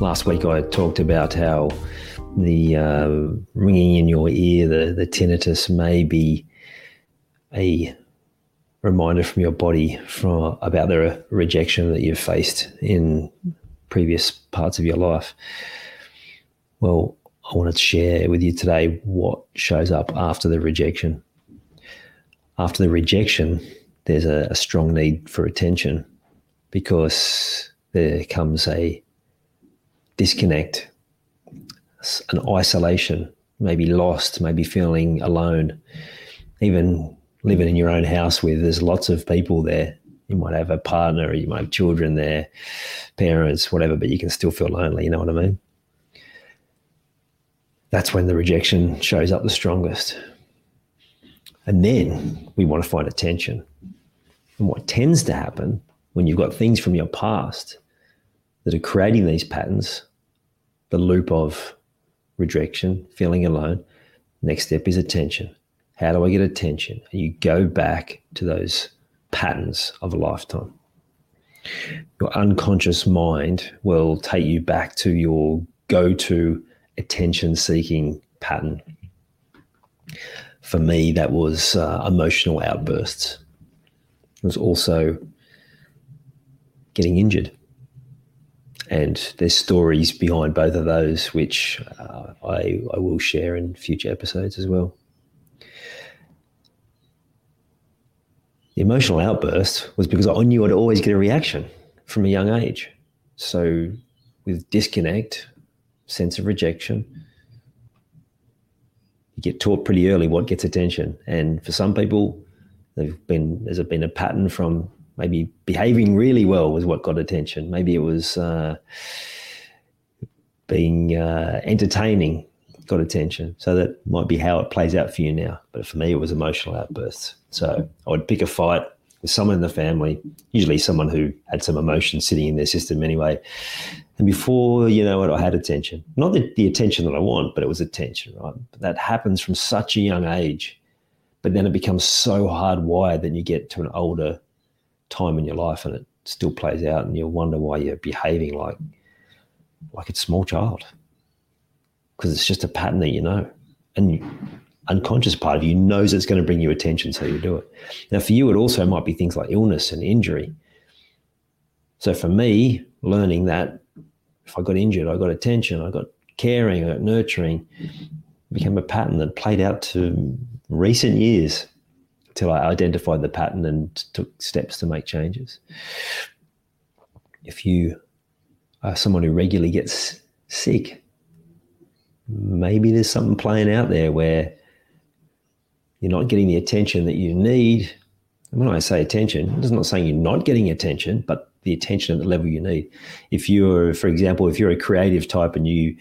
Last week I talked about how the uh, ringing in your ear, the, the tinnitus, may be a reminder from your body from about the rejection that you've faced in previous parts of your life. Well, I wanted to share with you today what shows up after the rejection. After the rejection, there's a, a strong need for attention because there comes a disconnect, an isolation, maybe lost, maybe feeling alone, even living in your own house with there's lots of people there. You might have a partner, you might have children there, parents, whatever, but you can still feel lonely. You know what I mean? that's when the rejection shows up the strongest. And then we want to find attention. And what tends to happen when you've got things from your past that are creating these patterns, the loop of rejection, feeling alone, next step is attention. How do I get attention? And you go back to those patterns of a lifetime. Your unconscious mind will take you back to your go to attention seeking pattern. For me, that was uh, emotional outbursts. It was also getting injured. And there's stories behind both of those, which uh, I, I will share in future episodes as well. The emotional outburst was because I knew I'd always get a reaction from a young age. So, with disconnect, sense of rejection. You get taught pretty early what gets attention, and for some people, they've been there's been a pattern from maybe behaving really well was what got attention. Maybe it was uh, being uh, entertaining got attention. So that might be how it plays out for you now. But for me, it was emotional outbursts. So I would pick a fight with someone in the family, usually someone who had some emotion sitting in their system anyway, and before you know it, I had attention. Not the, the attention that I want, but it was attention, right? But that happens from such a young age. But then it becomes so hardwired that you get to an older time in your life and it still plays out and you wonder why you're behaving like like a small child. Because it's just a pattern that you know. And unconscious part of you knows it's going to bring you attention, so you do it. Now, for you, it also might be things like illness and injury. So for me, learning that if I got injured, I got attention, I got caring, I got nurturing. Became a pattern that played out to recent years until I identified the pattern and took steps to make changes. If you are someone who regularly gets sick, maybe there's something playing out there where you're not getting the attention that you need. And when I say attention, it's not saying you're not getting attention, but the attention at the level you need. If you're, for example, if you're a creative type and you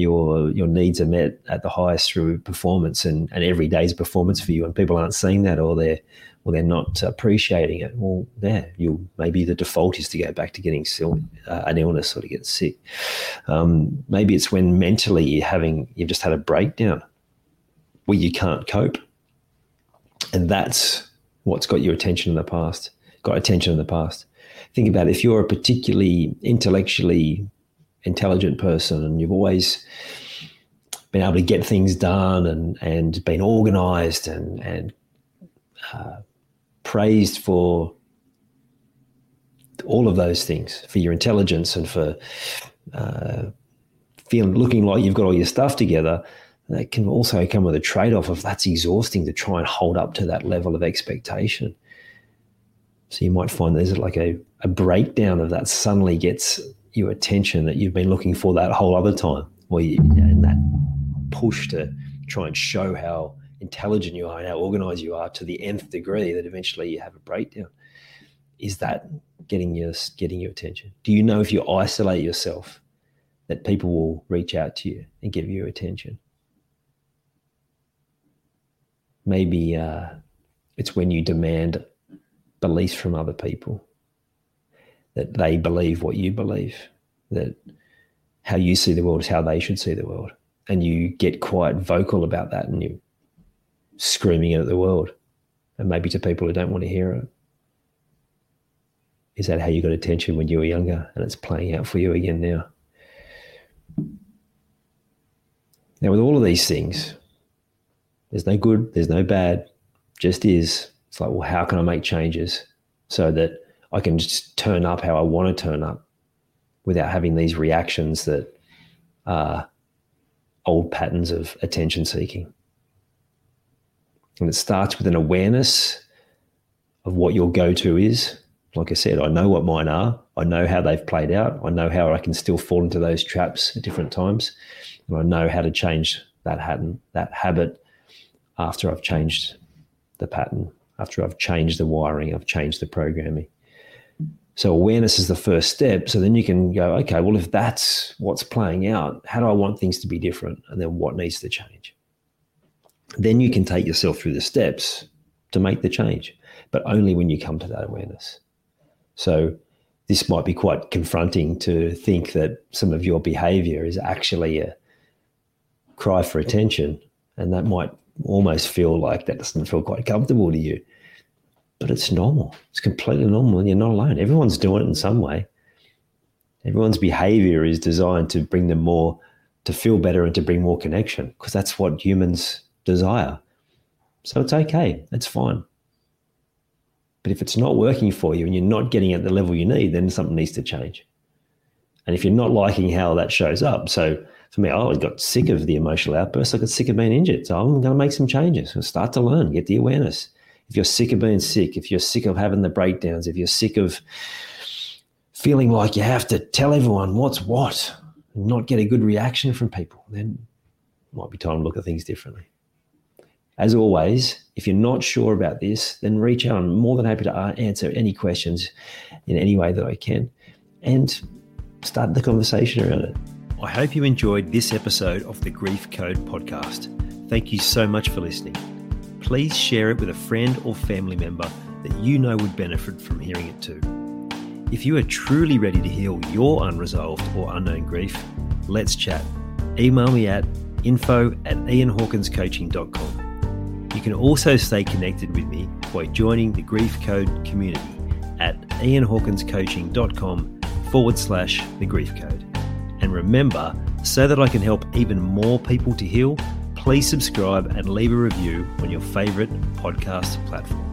your your needs are met at the highest through performance and, and every day's performance for you, and people aren't seeing that or they're or they're not appreciating it. Well, yeah, you maybe the default is to go back to getting uh, an illness or to get sick. Um, maybe it's when mentally you're having you've just had a breakdown where you can't cope, and that's what's got your attention in the past. Got attention in the past think about it, if you're a particularly intellectually intelligent person and you've always been able to get things done and and been organized and and uh, praised for all of those things for your intelligence and for uh, feeling looking like you've got all your stuff together, that can also come with a trade off of that's exhausting to try and hold up to that level of expectation. So you might find there's like a, a breakdown of that suddenly gets your attention that you've been looking for that whole other time, or you, and that push to try and show how intelligent you are and how organized you are to the nth degree that eventually you have a breakdown. Is that getting your getting your attention? Do you know if you isolate yourself that people will reach out to you and give you attention? Maybe uh, it's when you demand beliefs from other people that they believe what you believe, that how you see the world is how they should see the world. And you get quite vocal about that and you're screaming it at the world and maybe to people who don't want to hear it. Is that how you got attention when you were younger and it's playing out for you again now? Now, with all of these things, there's no good, there's no bad, just is. It's like, well, how can I make changes so that I can just turn up how I want to turn up without having these reactions that are old patterns of attention seeking? And it starts with an awareness of what your go to is. Like I said, I know what mine are. I know how they've played out. I know how I can still fall into those traps at different times. And I know how to change that pattern, that habit after I've changed the pattern, after I've changed the wiring, I've changed the programming. So awareness is the first step. So then you can go, okay, well, if that's what's playing out, how do I want things to be different? And then what needs to change? Then you can take yourself through the steps to make the change, but only when you come to that awareness. So this might be quite confronting to think that some of your behavior is actually a cry for attention. And that might almost feel like that doesn't feel quite comfortable to you but it's normal. It's completely normal, and you're not alone. Everyone's doing it in some way. Everyone's behavior is designed to bring them more, to feel better, and to bring more connection, because that's what humans desire. So it's okay. It's fine. But if it's not working for you and you're not getting at the level you need, then something needs to change. And if you're not liking how that shows up, so for me, I got sick of the emotional outbursts. I got sick of being injured. So I'm going to make some changes and start to learn, get the awareness if you're sick of being sick, if you're sick of having the breakdowns, if you're sick of feeling like you have to tell everyone what's what and not get a good reaction from people, then might be time to look at things differently. As always, if you're not sure about this, then reach out. I'm more than happy to answer any questions in any way that I can and start the conversation around it. I hope you enjoyed this episode of the Grief Code podcast. Thank you so much for listening please share it with a friend or family member that you know would benefit from hearing it too. If you are truly ready to heal your unresolved or unknown grief, let's chat. Email me at info at ianhawkinscoaching.com. You can also stay connected with me by joining the Grief Code community at ianhawkinscoaching.com forward slash the grief code. And remember, so that I can help even more people to heal, please subscribe and leave a review on your favorite podcast platform.